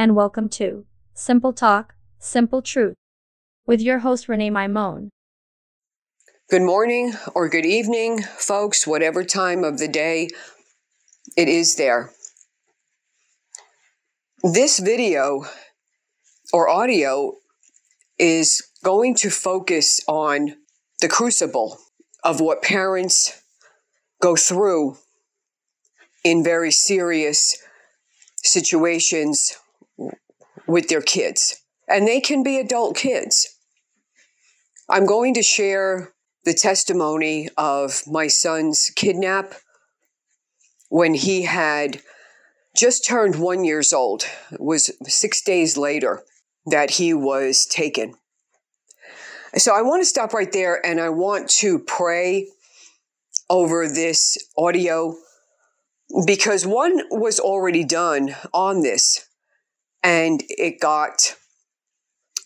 and welcome to Simple Talk, Simple Truth with your host, Renee Maimone. Good morning or good evening, folks, whatever time of the day it is there. This video or audio is going to focus on the crucible of what parents go through in very serious situations with their kids. And they can be adult kids. I'm going to share the testimony of my son's kidnap when he had just turned one years old. It was six days later that he was taken. So I want to stop right there and I want to pray over this audio because one was already done on this and it got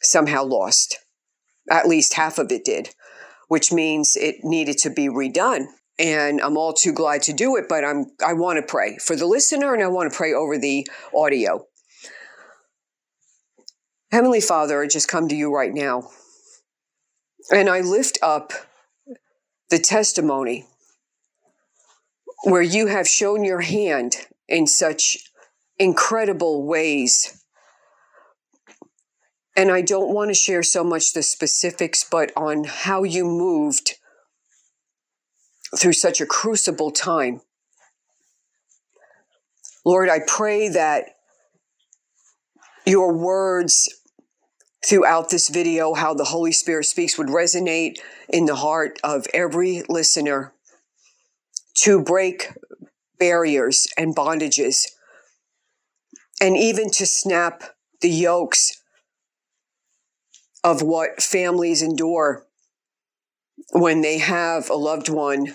somehow lost. At least half of it did, which means it needed to be redone. And I'm all too glad to do it, but I'm I want to pray for the listener and I want to pray over the audio. Heavenly Father, I just come to you right now. And I lift up the testimony where you have shown your hand in such incredible ways and I don't want to share so much the specifics, but on how you moved through such a crucible time. Lord, I pray that your words throughout this video, how the Holy Spirit speaks, would resonate in the heart of every listener to break barriers and bondages, and even to snap the yokes of what families endure when they have a loved one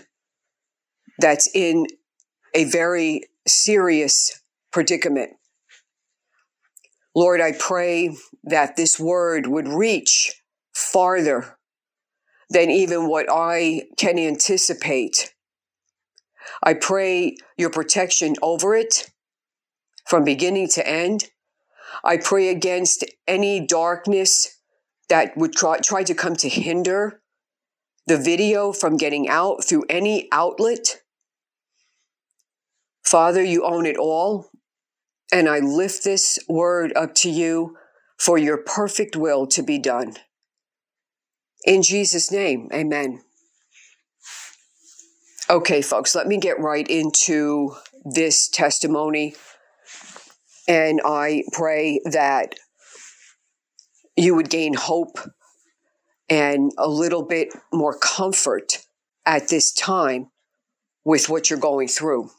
that's in a very serious predicament. Lord, I pray that this word would reach farther than even what I can anticipate. I pray your protection over it from beginning to end. I pray against any darkness that would try, try to come to hinder the video from getting out through any outlet. Father, you own it all. And I lift this word up to you for your perfect will to be done. In Jesus' name, amen. Okay, folks, let me get right into this testimony. And I pray that you would gain hope and a little bit more comfort at this time with what you're going through.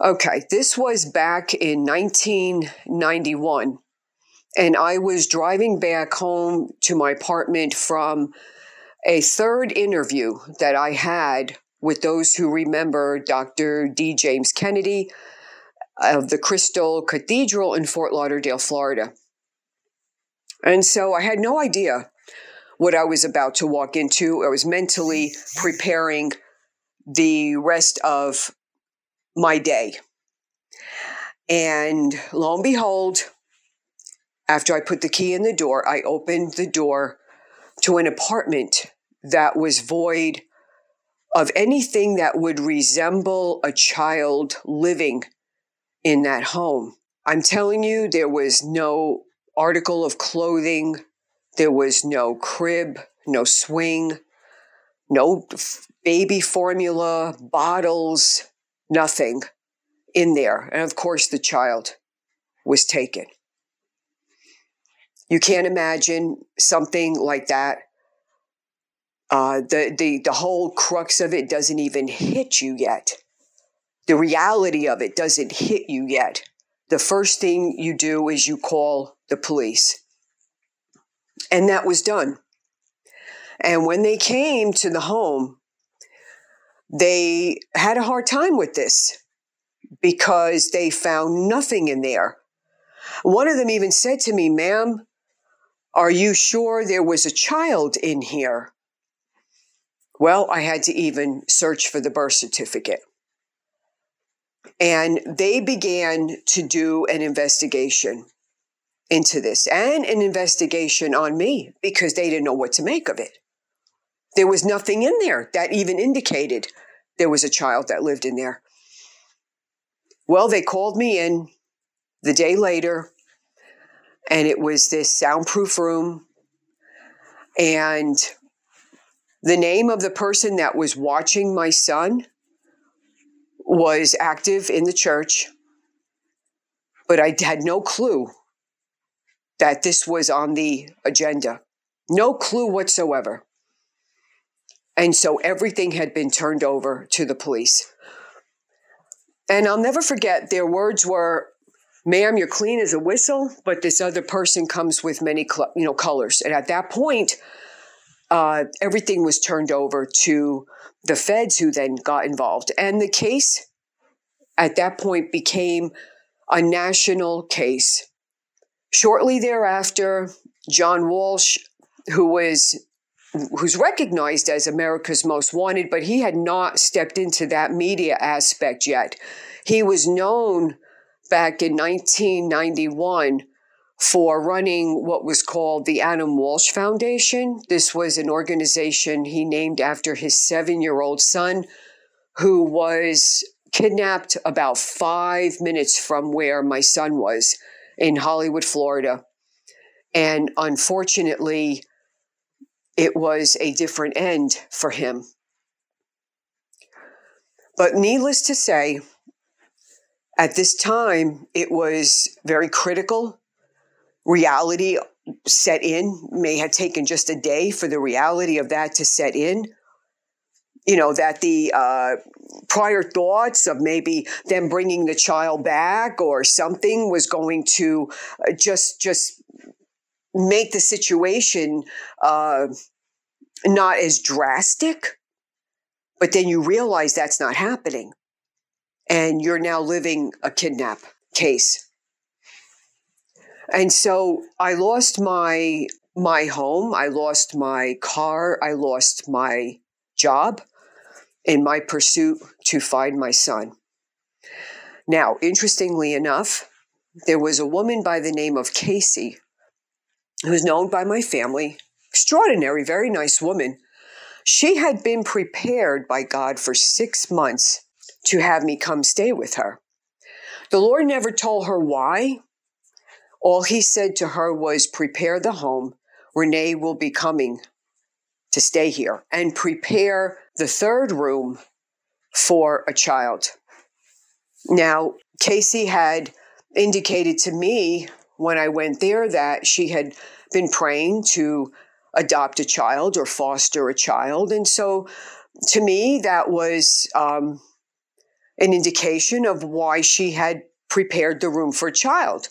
Okay, this was back in 1991, and I was driving back home to my apartment from a third interview that I had with those who remember Dr. D. James Kennedy of the Crystal Cathedral in Fort Lauderdale, Florida. And so I had no idea what I was about to walk into. I was mentally preparing the rest of my day. And lo and behold, after I put the key in the door, I opened the door to an apartment that was void of anything that would resemble a child living in that home. I'm telling you, there was no article of clothing. There was no crib, no swing, no baby formula, bottles, nothing in there. And of course, the child was taken. You can't imagine something like that. Uh, the, the, the whole crux of it doesn't even hit you yet. The reality of it doesn't hit you yet. The first thing you do is you call the police. And that was done. And when they came to the home, they had a hard time with this because they found nothing in there. One of them even said to me, Ma'am, are you sure there was a child in here? Well, I had to even search for the birth certificate. And they began to do an investigation into this and an investigation on me because they didn't know what to make of it. There was nothing in there that even indicated there was a child that lived in there. Well, they called me in the day later, and it was this soundproof room. And the name of the person that was watching my son was active in the church, but I had no clue that this was on the agenda. No clue whatsoever. And so everything had been turned over to the police. And I'll never forget their words were, ma'am, you're clean as a whistle, but this other person comes with many, cl- you know, colors. And at that point, uh, everything was turned over to the feds who then got involved. And the case at that point became a national case. Shortly thereafter, John Walsh, who was who's recognized as America's most wanted, but he had not stepped into that media aspect yet. He was known back in 1991 for running what was called the Adam Walsh Foundation. This was an organization he named after his seven year old son, who was kidnapped about five minutes from where my son was in Hollywood, Florida. And unfortunately, it was a different end for him. But needless to say, at this time, it was very critical. Reality set in, may have taken just a day for the reality of that to set in. You know, that the uh, prior thoughts of maybe them bringing the child back or something was going to uh, just, just make the situation uh, not as drastic. But then you realize that's not happening and you're now living a kidnap case. And so I lost my my home, I lost my car, I lost my job in my pursuit to find my son. Now, interestingly enough, there was a woman by the name of Casey who's known by my family, extraordinary, very nice woman. She had been prepared by God for six months to have me come stay with her. The Lord never told her why. All he said to her was, Prepare the home. Renee will be coming to stay here and prepare the third room for a child. Now, Casey had indicated to me when I went there that she had been praying to adopt a child or foster a child. And so to me, that was um, an indication of why she had prepared the room for a child.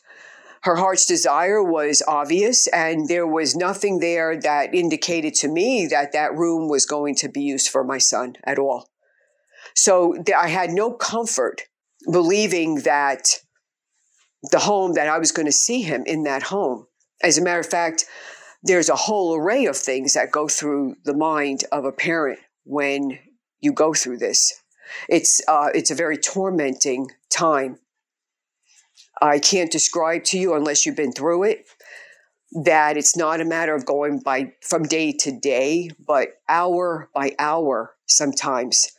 Her heart's desire was obvious, and there was nothing there that indicated to me that that room was going to be used for my son at all. So I had no comfort believing that the home that I was going to see him in that home. As a matter of fact, there's a whole array of things that go through the mind of a parent when you go through this. It's uh, it's a very tormenting time. I can't describe to you unless you've been through it that it's not a matter of going by from day to day, but hour by hour sometimes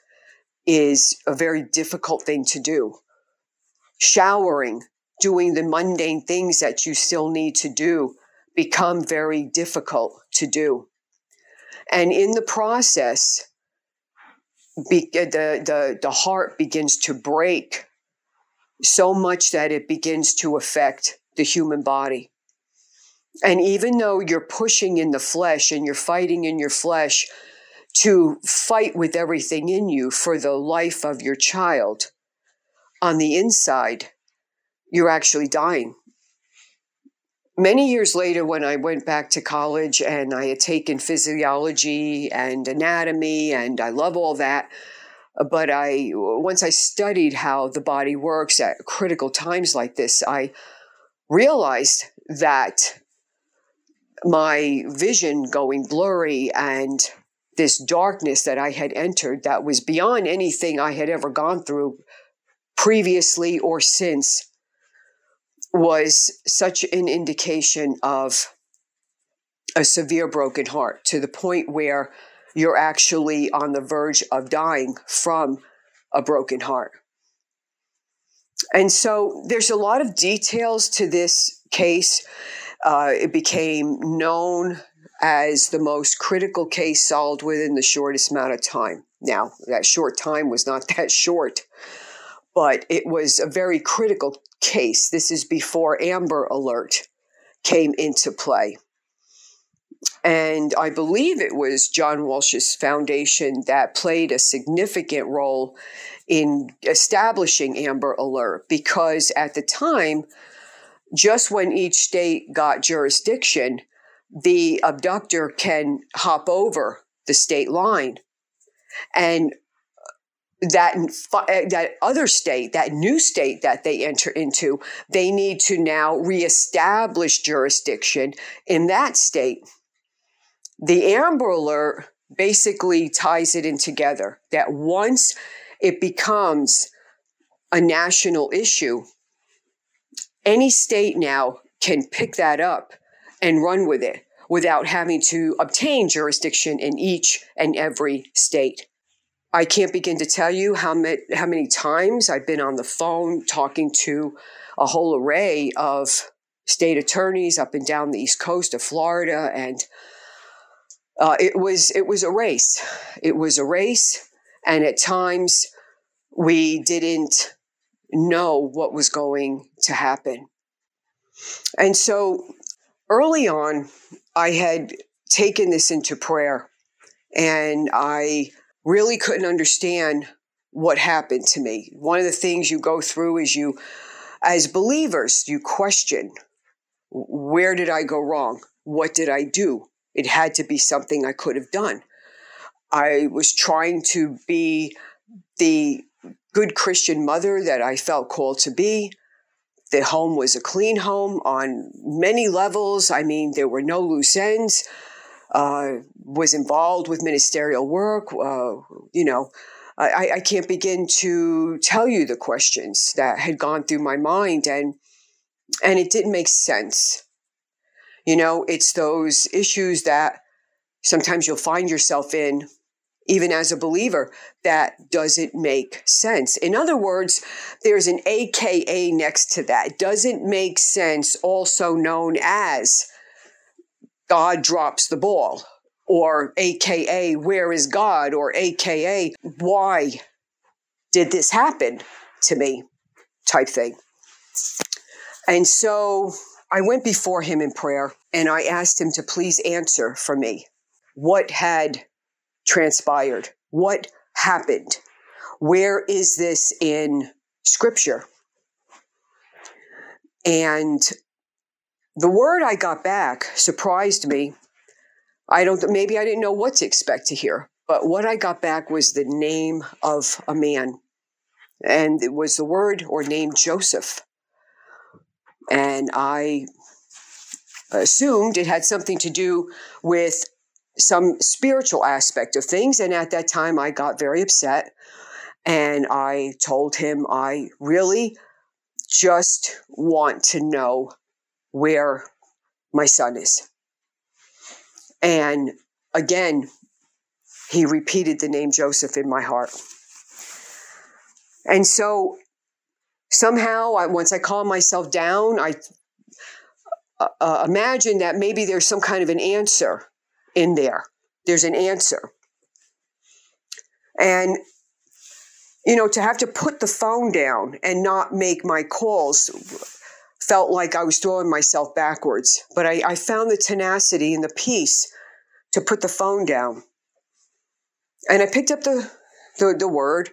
is a very difficult thing to do. Showering, doing the mundane things that you still need to do become very difficult to do. And in the process, be, the, the, the heart begins to break so much that it begins to affect the human body. And even though you're pushing in the flesh and you're fighting in your flesh to fight with everything in you for the life of your child, on the inside, you're actually dying many years later, when I went back to college and I had taken physiology and anatomy, and I love all that. But I, once I studied how the body works at critical times like this, I realized that my vision going blurry and this darkness that I had entered that was beyond anything I had ever gone through previously or since was such an indication of a severe broken heart to the point where you're actually on the verge of dying from a broken heart. And so there's a lot of details to this case. Uh, it became known as the most critical case solved within the shortest amount of time. Now, that short time was not that short, but it was a very critical case. This is before Amber Alert came into play. And I believe it was John Walsh's foundation that played a significant role in establishing Amber Alert because at the time, just when each state got jurisdiction, the abductor can hop over the state line. And that eh, that other state, that new state that they enter into, they need to now reestablish jurisdiction in that state. The Amber Alert basically ties it in together that once it becomes a national issue, any state now can pick that up and run with it without having to obtain jurisdiction in each and every state. I can't begin to tell you how many, how many times I've been on the phone talking to a whole array of state attorneys up and down the east coast of Florida, and uh, it was it was a race. It was a race, and at times we didn't know what was going to happen. And so early on, I had taken this into prayer, and I really couldn't understand what happened to me. One of the things you go through is you, as believers, you question where did I go wrong? What did I do? It had to be something I could have done. I was trying to be the good Christian mother that I felt called to be. The home was a clean home on many levels. I mean, there were no loose ends uh, was involved with ministerial work. Uh, you know, I, I, can't begin to tell you the questions that had gone through my mind, and and it didn't make sense. You know, it's those issues that sometimes you'll find yourself in, even as a believer, that doesn't make sense. In other words, there's an AKA next to that. Doesn't make sense, also known as God drops the ball, or AKA, where is God, or AKA, why did this happen to me, type thing. And so I went before him in prayer and I asked him to please answer for me what had transpired, what happened, where is this in scripture? And the word I got back surprised me. I don't, maybe I didn't know what to expect to hear, but what I got back was the name of a man. And it was the word or name Joseph. And I assumed it had something to do with some spiritual aspect of things. And at that time, I got very upset. And I told him I really just want to know where my son is. And again, he repeated the name Joseph in my heart. And so somehow, I, once I calm myself down, I uh, uh, imagine that maybe there's some kind of an answer in there. There's an answer. And, you know, to have to put the phone down and not make my calls felt like I was throwing myself backwards. But I, I found the tenacity and the peace to put the phone down. And I picked up the, the, the word.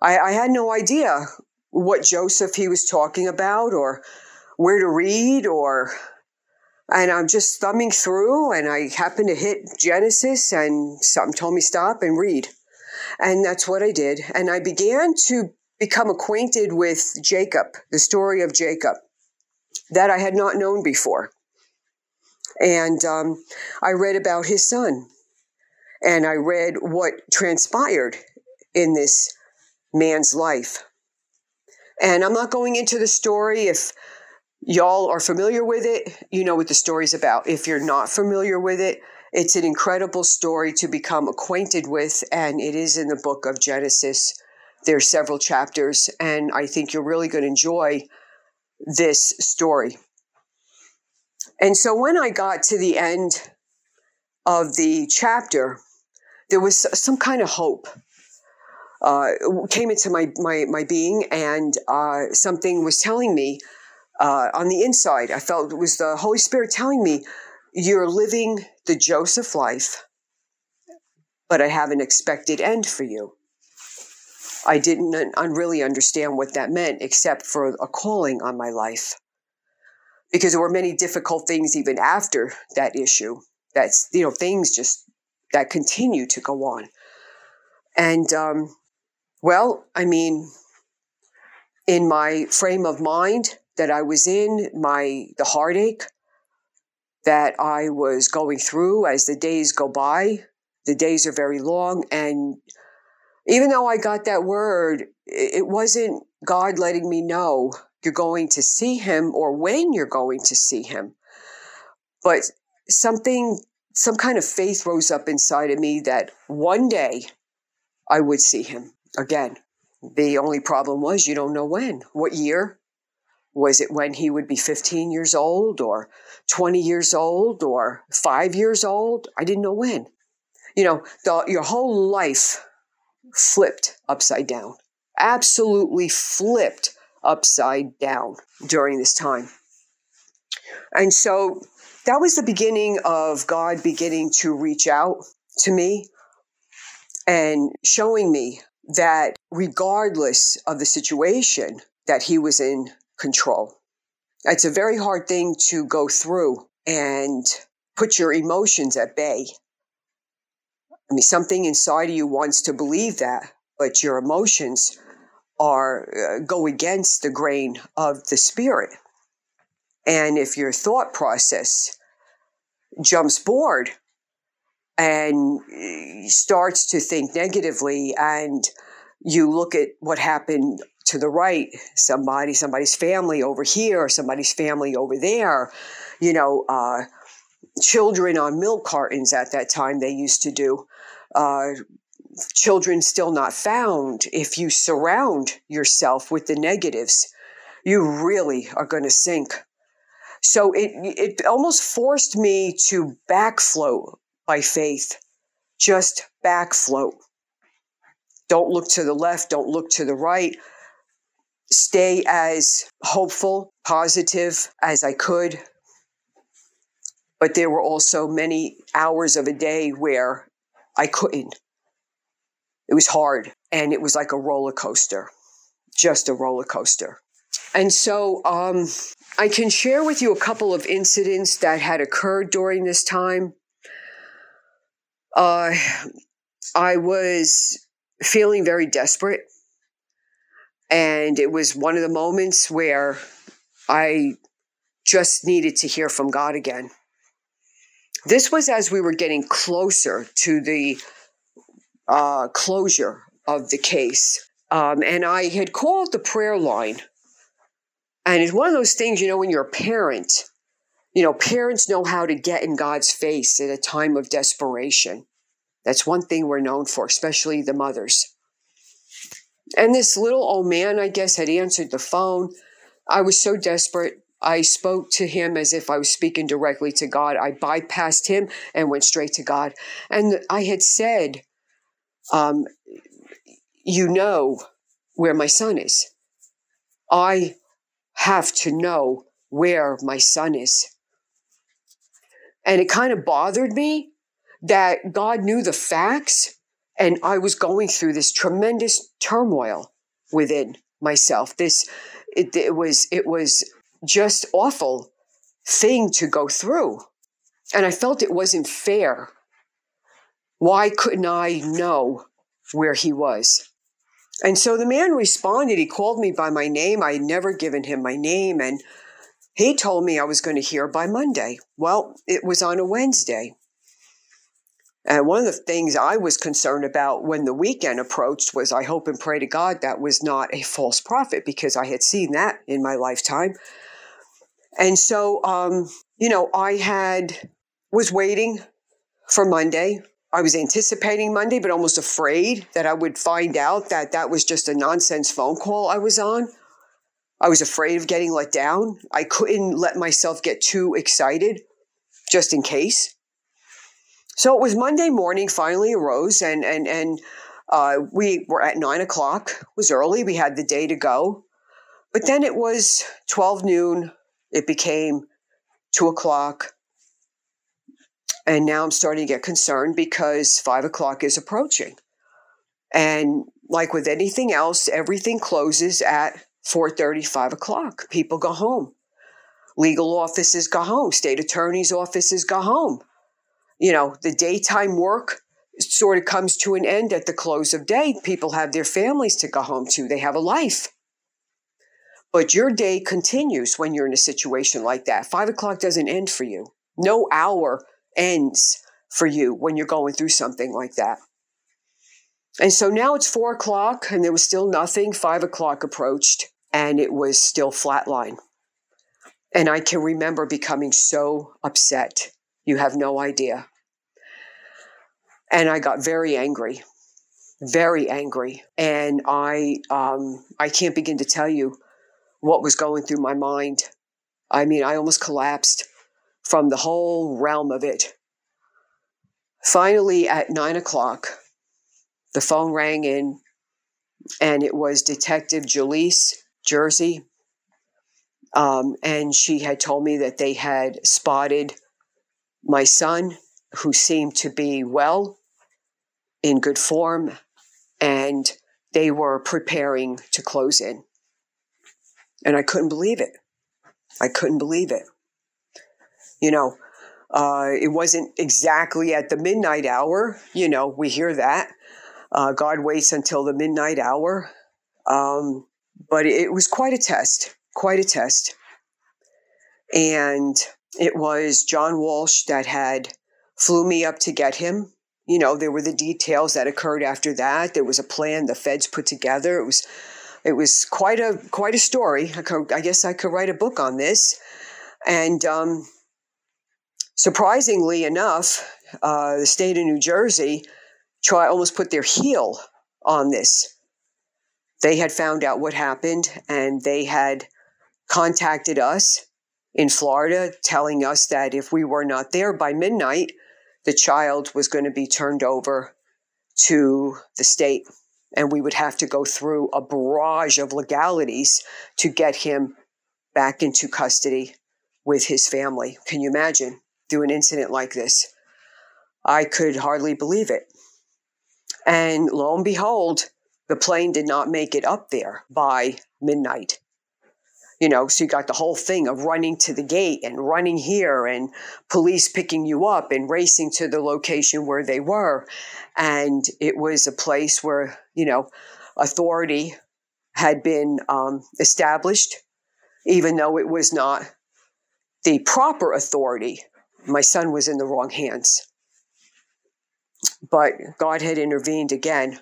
I, I had no idea what Joseph he was talking about or where to read or and I'm just thumbing through and I happened to hit Genesis and something told me stop and read. And that's what I did. And I began to become acquainted with Jacob, the story of Jacob that I had not known before. And um, I read about his son, and I read what transpired in this man's life. And I'm not going into the story. If y'all are familiar with it, you know what the story's about. If you're not familiar with it, it's an incredible story to become acquainted with, and it is in the book of Genesis. There's several chapters, and I think you're really going to enjoy this story. And so when I got to the end of the chapter, there was some kind of hope uh, came into my, my, my being, and uh, something was telling me uh, on the inside. I felt it was the Holy Spirit telling me, You're living the Joseph life, but I have an expected end for you. I didn't really understand what that meant, except for a calling on my life. Because there were many difficult things even after that issue. That's, you know, things just that continue to go on. And, um, well, I mean, in my frame of mind that I was in, my, the heartache that I was going through as the days go by, the days are very long. And even though I got that word, it wasn't God letting me know you're going to see him or when you're going to see him. But something, some kind of faith rose up inside of me that one day I would see him again. The only problem was you don't know when. What year? Was it when he would be 15 years old or 20 years old or five years old? I didn't know when. You know, the, your whole life flipped upside down. Absolutely flipped upside down during this time. And so that was the beginning of God beginning to reach out to me and showing me that regardless of the situation, that he was in control. It's a very hard thing to go through and put your emotions at bay. I mean, something inside of you wants to believe that, but your emotions are uh, go against the grain of the spirit. And if your thought process jumps board and starts to think negatively and you look at what happened to the right somebody somebody's family over here somebody's family over there you know uh, children on milk cartons at that time they used to do uh, children still not found. If you surround yourself with the negatives you really are going to sink. So it it almost forced me to backfloat by faith. Just back float. Don't look to the left, don't look to the right. Stay as hopeful, positive as I could. But there were also many hours of a day where I couldn't. It was hard and it was like a roller coaster, just a roller coaster. And so um, I can share with you a couple of incidents that had occurred during this time uh, I was feeling very desperate. And it was one of the moments where I just needed to hear from God again. This was as we were getting closer to the uh, closure of the case. Um, and I had called the prayer line. And it's one of those things, you know, when you're a parent, you know, parents know how to get in God's face at a time of desperation. That's one thing we're known for, especially the mothers. And this little old man, I guess, had answered the phone. I was so desperate. I spoke to him as if I was speaking directly to God. I bypassed him and went straight to God. And I had said, um, You know where my son is. I have to know where my son is. And it kind of bothered me that God knew the facts and I was going through this tremendous turmoil within myself. This, it, it was, it was just awful thing to go through. And I felt it wasn't fair. Why couldn't I know where he was? And so the man responded. He called me by my name. I had never given him my name. And he told me I was going to hear by Monday. Well, it was on a Wednesday. And one of the things I was concerned about when the weekend approached was I hope and pray to God that was not a false prophet because I had seen that in my lifetime. And so, um, you know, I had was waiting for Monday. I was anticipating Monday, but almost afraid that I would find out that that was just a nonsense phone call I was on. I was afraid of getting let down. I couldn't let myself get too excited just in case. So it was Monday morning, finally arose, and, and, and uh, we were at nine o'clock. It was early. We had the day to go. But then it was 12 noon. It became two o'clock. And now I'm starting to get concerned because five o'clock is approaching. And like with anything else, everything closes at 4.30, 5 o'clock. People go home. Legal offices go home. State attorney's offices go home. You know, the daytime work sort of comes to an end at the close of day. People have their families to go home to. They have a life. But your day continues when you're in a situation like that. Five o'clock doesn't end for you. No hour ends for you when you're going through something like that. And so now it's four o'clock and there was still nothing. Five o'clock approached and it was still flatline. And I can remember becoming so upset. You have no idea. And I got very angry, very angry. And I, um, I can't begin to tell you what was going through my mind. I mean, I almost collapsed from the whole realm of it. Finally, at nine o'clock, the phone rang in, and it was Detective Jaleese Jersey. Um, and she had told me that they had spotted my son, who seemed to be well, in good form, and they were preparing to close in. And I couldn't believe it. I couldn't believe it. You know, uh, it wasn't exactly at the midnight hour. You know, we hear that. Uh, God waits until the midnight hour. Um, but it was quite a test, quite a test. And it was John Walsh that had flew me up to get him. You know, there were the details that occurred after that. There was a plan the feds put together. It was it was quite a quite a story. I, could, I guess I could write a book on this. And um, surprisingly enough, uh, the state of New Jersey try almost put their heel on this. They had found out what happened and they had contacted us in Florida, telling us that if we were not there by midnight, the child was going to be turned over to the state and we would have to go through a barrage of legalities to get him back into custody with his family. Can you imagine through an incident like this? I could hardly believe it. And lo and behold, the plane did not make it up there by midnight. You know, so you got the whole thing of running to the gate and running here and police picking you up and racing to the location where they were. And it was a place where, you know, authority had been um, established, even though it was not the proper authority. My son was in the wrong hands. But God had intervened again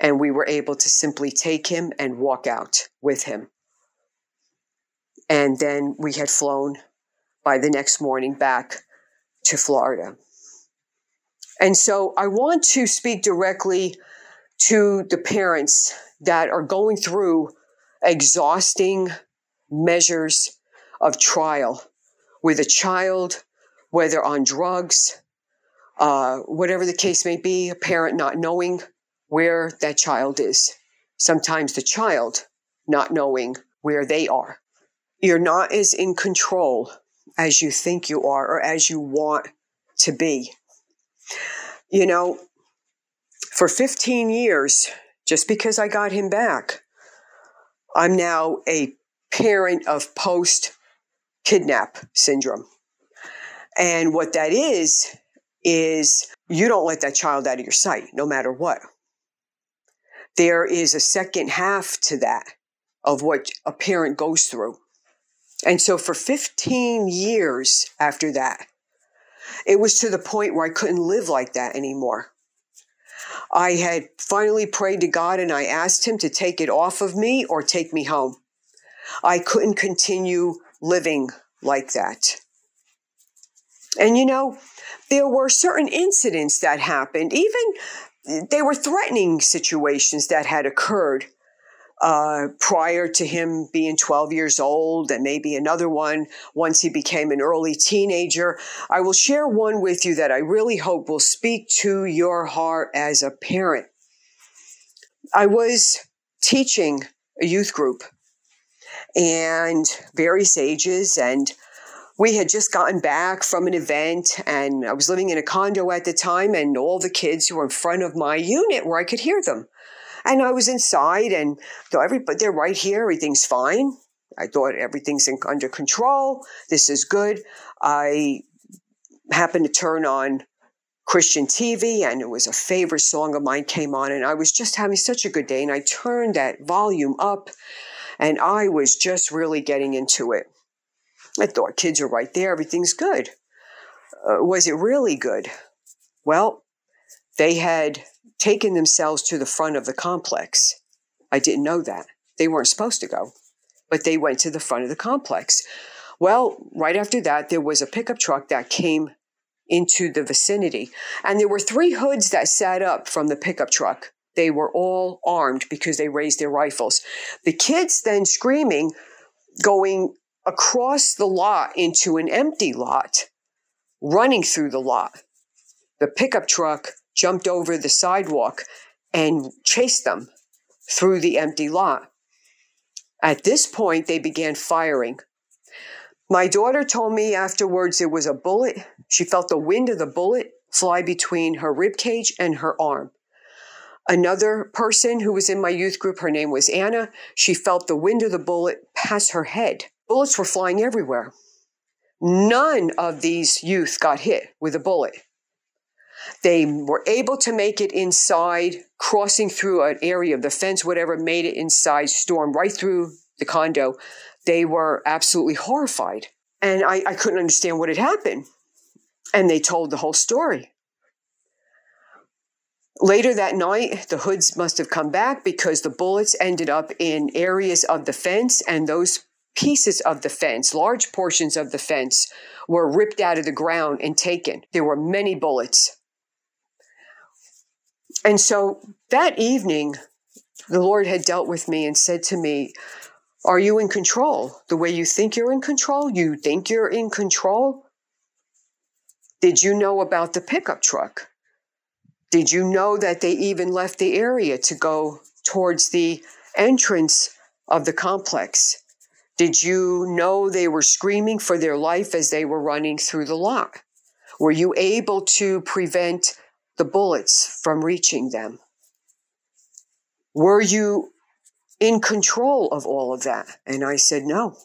and we were able to simply take him and walk out with him. And then we had flown by the next morning back to Florida. And so I want to speak directly to the parents that are going through exhausting measures of trial with a child, whether on drugs, uh, whatever the case may be, a parent not knowing where that child is. Sometimes the child not knowing where they are. You're not as in control as you think you are or as you want to be. You know, for 15 years, just because I got him back, I'm now a parent of post kidnap syndrome. And what that is, is you don't let that child out of your sight, no matter what there is a second half to that of what a parent goes through. And so for 15 years after that, It was to the point where I couldn't live like that anymore. I had finally prayed to God and I asked Him to take it off of me or take me home. I couldn't continue living like that. And you know, there were certain incidents that happened, even they were threatening situations that had occurred uh, prior to him being 12 years old, and maybe another one once he became an early teenager. I will share one with you that I really hope will speak to your heart as a parent. I was teaching a youth group and various ages, and we had just gotten back from an event and I was living in a condo at the time and all the kids were in front of my unit where I could hear them. And I was inside and thought, everybody, they're right here. Everything's fine. I thought everything's in, under control. This is good. I happened to turn on Christian TV and it was a favorite song of mine came on and I was just having such a good day and I turned that volume up and I was just really getting into it. I thought kids are right there. Everything's good. Uh, was it really good? Well, they had taken themselves to the front of the complex. I didn't know that. They weren't supposed to go, but they went to the front of the complex. Well, right after that, there was a pickup truck that came into the vicinity, and there were three hoods that sat up from the pickup truck. They were all armed because they raised their rifles. The kids then screaming, going across the lot into an empty lot, running through the lot. The pickup truck jumped over the sidewalk and chased them through the empty lot. At this point, they began firing. My daughter told me afterwards it was a bullet. She felt the wind of the bullet fly between her rib cage and her arm. Another person who was in my youth group, her name was Anna, she felt the wind of the bullet pass her head. Bullets were flying everywhere. None of these youth got hit with a bullet. They were able to make it inside, crossing through an area of the fence, whatever, made it inside, stormed right through the condo. They were absolutely horrified. And I, I couldn't understand what had happened. And they told the whole story. Later that night, the hoods must have come back because the bullets ended up in areas of the fence, and those pieces of the fence, large portions of the fence, were ripped out of the ground and taken. There were many bullets. And so that evening, the Lord had dealt with me and said to me, Are you in control the way you think you're in control? You think you're in control? Did you know about the pickup truck? Did you know that they even left the area to go towards the entrance of the complex? Did you know they were screaming for their life as they were running through the lot? Were you able to prevent the bullets from reaching them? Were you in control of all of that? And I said, no.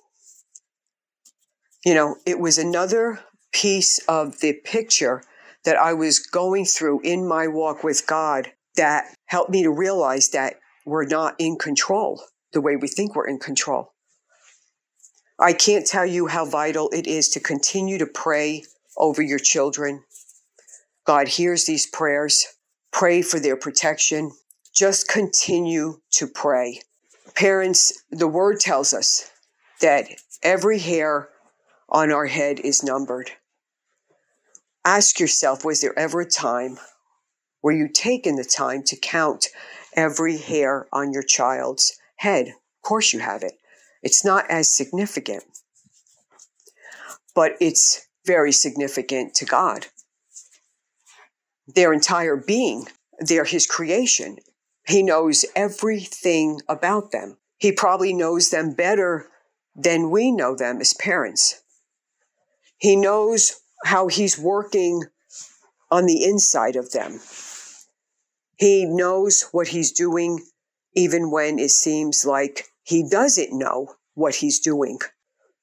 You know, it was another piece of the picture that I was going through in my walk with God that helped me to realize that we're not in control the way we think we're in control. I can't tell you how vital it is to continue to pray over your children, God hears these prayers. Pray for their protection. Just continue to pray. Parents, the word tells us that every hair on our head is numbered. Ask yourself was there ever a time where you taken the time to count every hair on your child's head? Of course, you have it. It's not as significant, but it's very significant to God their entire being. They're his creation. He knows everything about them. He probably knows them better than we know them as parents. He knows how he's working on the inside of them. He knows what he's doing even when it seems like he doesn't know what he's doing.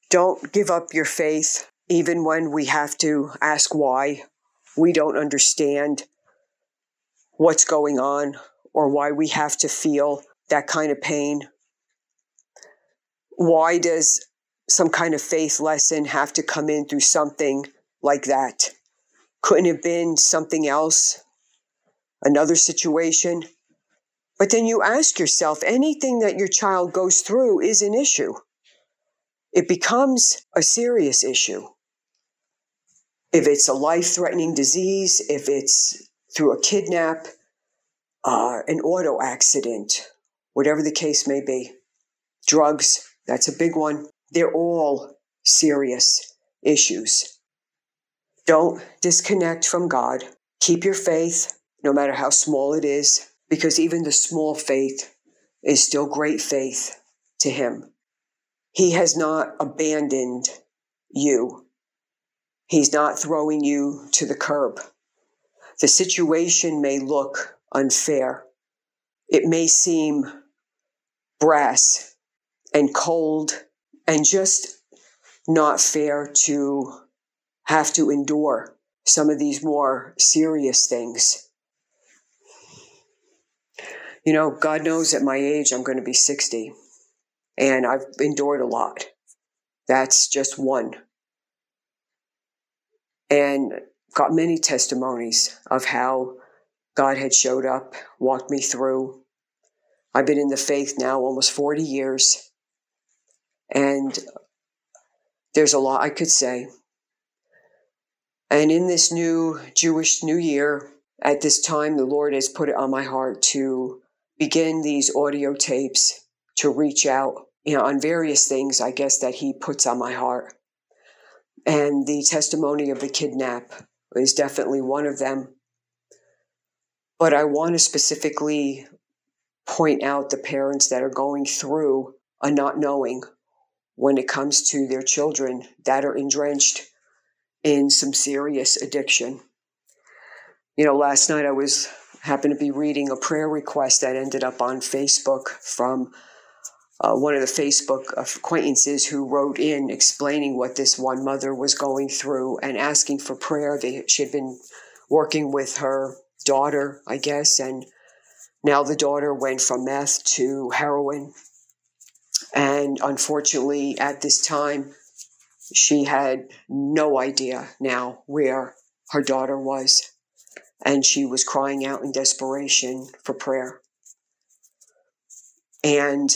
Don't give up your faith even when we have to ask why we don't understand what's going on or why we have to feel that kind of pain. Why does some kind of faith lesson have to come in through something like that? Couldn't have been something else, another situation. But then you ask yourself anything that your child goes through is an issue. It becomes a serious issue. If it's a life threatening disease, if it's through a kidnap, uh, an auto accident, whatever the case may be, drugs, that's a big one. They're all serious issues. Don't disconnect from God. Keep your faith, no matter how small it is, because even the small faith is still great faith to Him. He has not abandoned you. He's not throwing you to the curb. The situation may look unfair. It may seem brass and cold and just not fair to have to endure some of these more serious things. You know, God knows at my age I'm going to be 60, and I've endured a lot. That's just one. And got many testimonies of how God had showed up, walked me through. I've been in the faith now almost 40 years, and there's a lot I could say. And in this new Jewish New Year, at this time, the Lord has put it on my heart to begin these audio tapes to reach out, you know, on various things, I guess, that He puts on my heart. And the testimony of the kidnap is definitely one of them. But I want to specifically point out the parents that are going through a not knowing when it comes to their children that are entrenched in some serious addiction. You know, last night I was happened to be reading a prayer request that ended up on Facebook from uh, one of the Facebook acquaintances who wrote in explaining what this one mother was going through and asking for prayer. They, she had been working with her daughter, I guess, and now the daughter went from meth to heroin. And unfortunately, at this time, she had no idea now where her daughter was, and she was crying out in desperation for prayer. And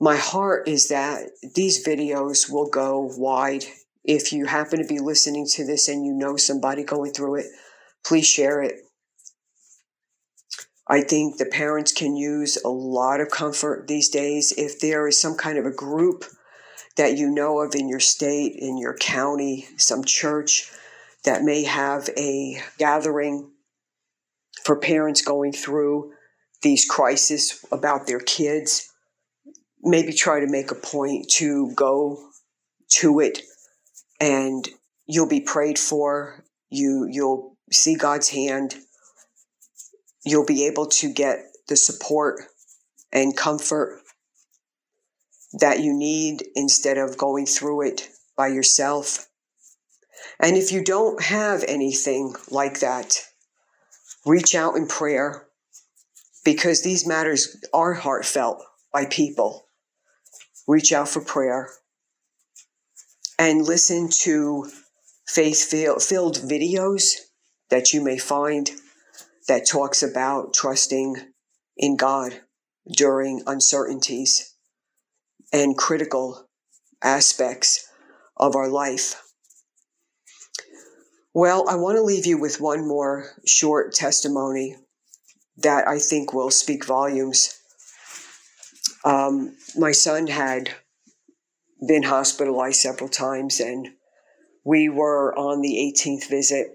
my heart is that these videos will go wide. If you happen to be listening to this and you know somebody going through it, please share it. I think the parents can use a lot of comfort these days if there is some kind of a group that you know of in your state, in your county, some church that may have a gathering for parents going through these crises about their kids. Maybe try to make a point to go to it and you'll be prayed for. You, you'll see God's hand. You'll be able to get the support and comfort that you need instead of going through it by yourself. And if you don't have anything like that, reach out in prayer because these matters are heartfelt by people. Reach out for prayer and listen to faith filled videos that you may find that talks about trusting in God during uncertainties and critical aspects of our life. Well, I want to leave you with one more short testimony that I think will speak volumes. Um, my son had been hospitalized several times, and we were on the 18th visit.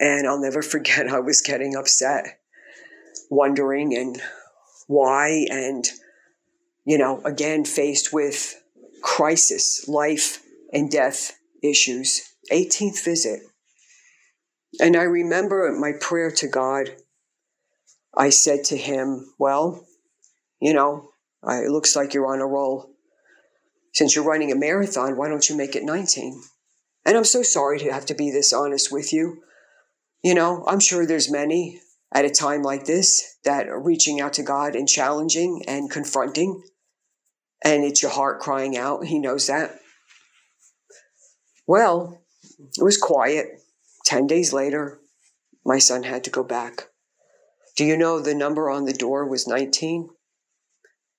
And I'll never forget, I was getting upset, wondering and why, and you know, again, faced with crisis, life and death issues. 18th visit. And I remember my prayer to God. I said to him, Well, you know, it looks like you're on a roll. Since you're running a marathon, why don't you make it 19? And I'm so sorry to have to be this honest with you. You know, I'm sure there's many at a time like this that are reaching out to God and challenging and confronting and it's your heart crying out. He knows that. Well, it was quiet 10 days later, my son had to go back. Do you know the number on the door was 19?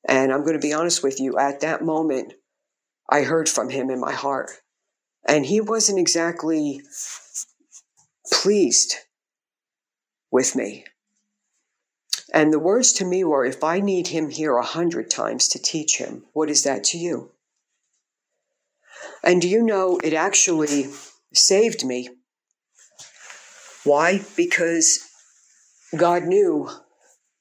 And I'm going to be honest with you, at that moment, I heard from him in my heart. And he wasn't exactly pleased with me. And the words to me were if I need him here a hundred times to teach him, what is that to you? And do you know it actually saved me? Why? Because God knew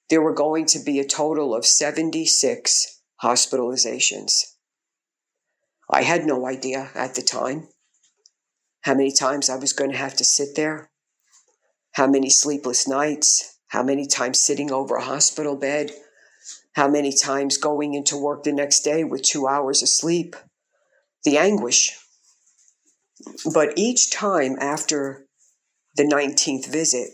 there were going to be a total of 76 hospitalizations. I had no idea at the time how many times I was going to have to sit there, how many sleepless nights, how many times sitting over a hospital bed, how many times going into work the next day with two hours of sleep, the anguish. But each time after the 19th visit,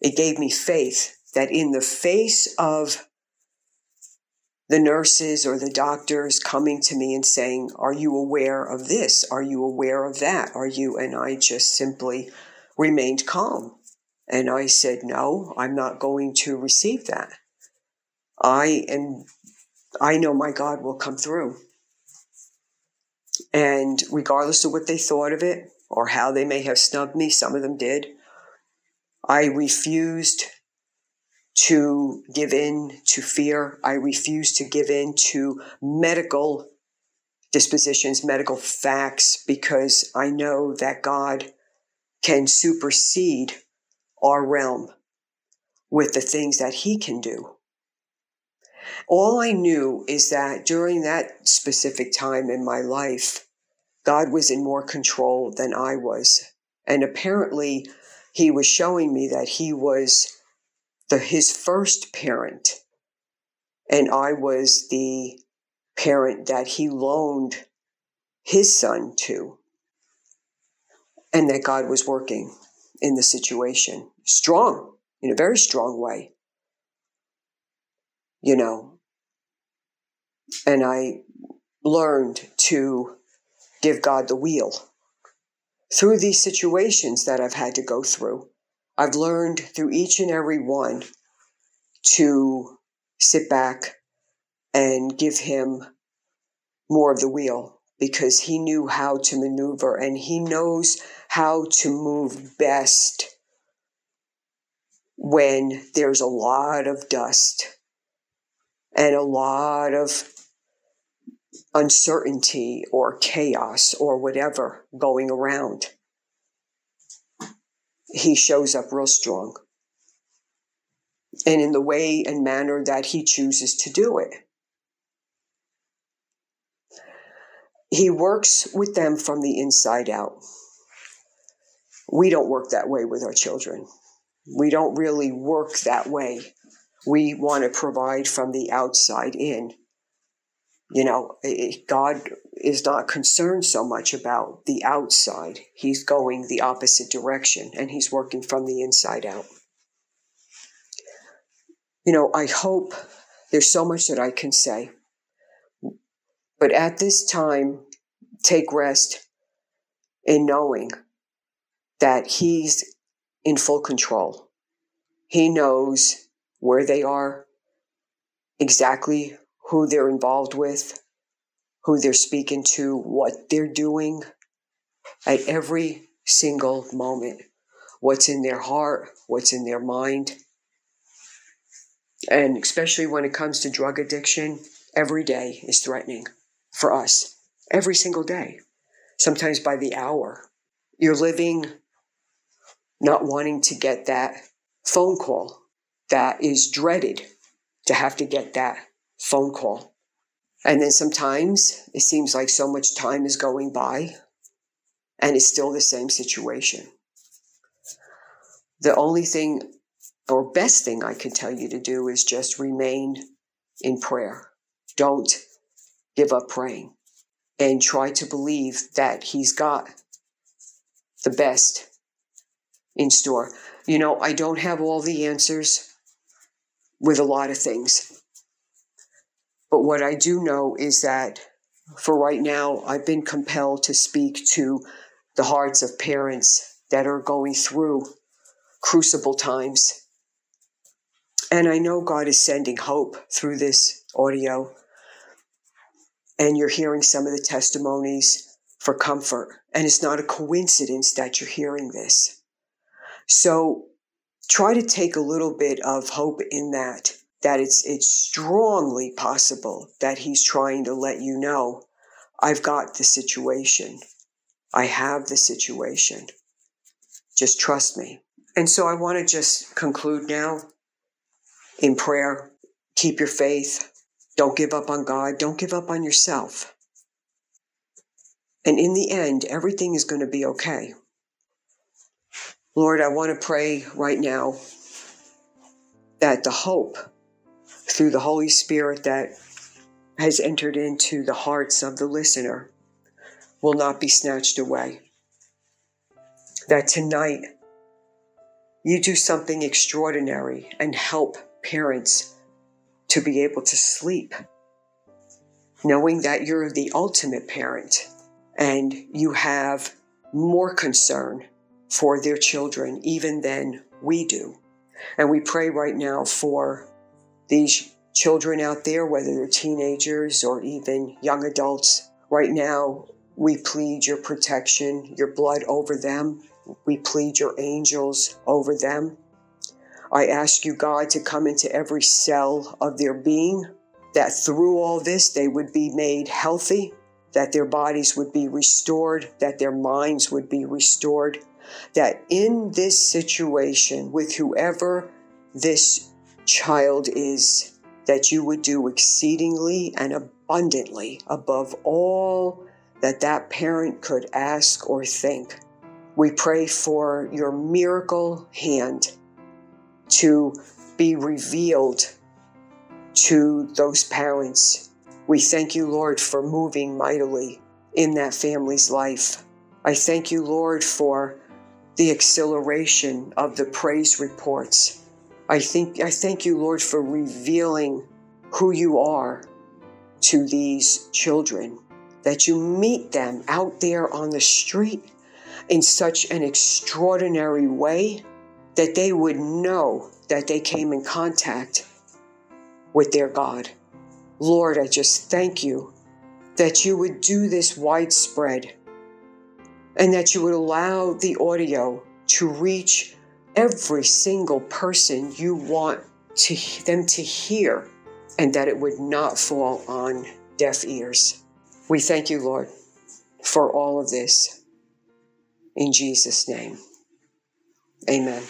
it gave me faith that in the face of the nurses or the doctors coming to me and saying, Are you aware of this? Are you aware of that? Are you? And I just simply remained calm. And I said, No, I'm not going to receive that. I am, I know my God will come through. And regardless of what they thought of it or how they may have snubbed me, some of them did, I refused to give in to fear. I refused to give in to medical dispositions, medical facts, because I know that God can supersede our realm with the things that He can do. All I knew is that during that specific time in my life, God was in more control than I was. And apparently, He was showing me that He was the his first parent, and I was the parent that he loaned his son to, and that God was working in the situation, strong in a very strong way, you know. And I learned to give God the wheel through these situations that I've had to go through. I've learned through each and every one to sit back and give him more of the wheel because he knew how to maneuver and he knows how to move best when there's a lot of dust and a lot of uncertainty or chaos or whatever going around he shows up real strong and in the way and manner that he chooses to do it. He works with them from the inside out. We don't work that way with our children. We don't really work that way. We want to provide from the outside in. You know, God is not concerned so much about the outside. He's going the opposite direction and he's working from the inside out. You know, I hope there's so much that I can say. But at this time, take rest in knowing that he's in full control. He knows where they are, exactly who they're involved with, who they're speaking to, what they're doing at every single moment, what's in their heart, what's in their mind. And especially when it comes to drug addiction, every day is threatening for us, every single day, sometimes by the hour. You're living not wanting to get that phone call that is dreaded to have to get that phone call and then sometimes it seems like so much time is going by and it's still the same situation. The only thing or best thing I can tell you to do is just remain in prayer. Don't give up praying and try to believe that He's got the best in store. You know, I don't have all the answers with a lot of things. But what I do know is that for right now, I've been compelled to speak to the hearts of parents that are going through crucible times. And I know God is sending hope through this audio. And you're hearing some of the testimonies for comfort. And it's not a coincidence that you're hearing this. So try to take a little bit of hope in that, that it's, it's strongly possible that he's trying to let you know, I've got the situation. I have the situation. Just trust me. And so I want to just conclude now in prayer. Keep your faith. Don't give up on God. Don't give up on yourself. And in the end, everything is going to be okay. Lord, I want to pray right now that the hope through the Holy Spirit that has entered into the hearts of the listener will not be snatched away. That tonight you do something extraordinary and help parents to be able to sleep, knowing that you're the ultimate parent and you have more concern for their children even than we do. And we pray right now for these children out there, whether they're teenagers or even young adults. Right now, we plead your protection, your blood over them. We plead your angels over them. I ask you, God, to come into every cell of their being, that through all this they would be made healthy, that their bodies would be restored, that their minds would be restored, that in this situation, with whoever this child is, that you would do exceedingly and abundantly above all that that parent could ask or think. We pray for your miracle hand to be revealed to those parents. We thank you, Lord, for moving mightily in that family's life. I thank you, Lord, for the acceleration of the praise reports. I think I thank you, Lord, for revealing who you are to these children, that you meet them out there on the street in such an extraordinary way that they would know that they came in contact with their God. Lord, I just thank you that you would do this widespread and that you would allow the audio to reach every single person you want to, them to hear and that it would not fall on deaf ears. We thank you, Lord, for all of this. In Jesus' name, amen.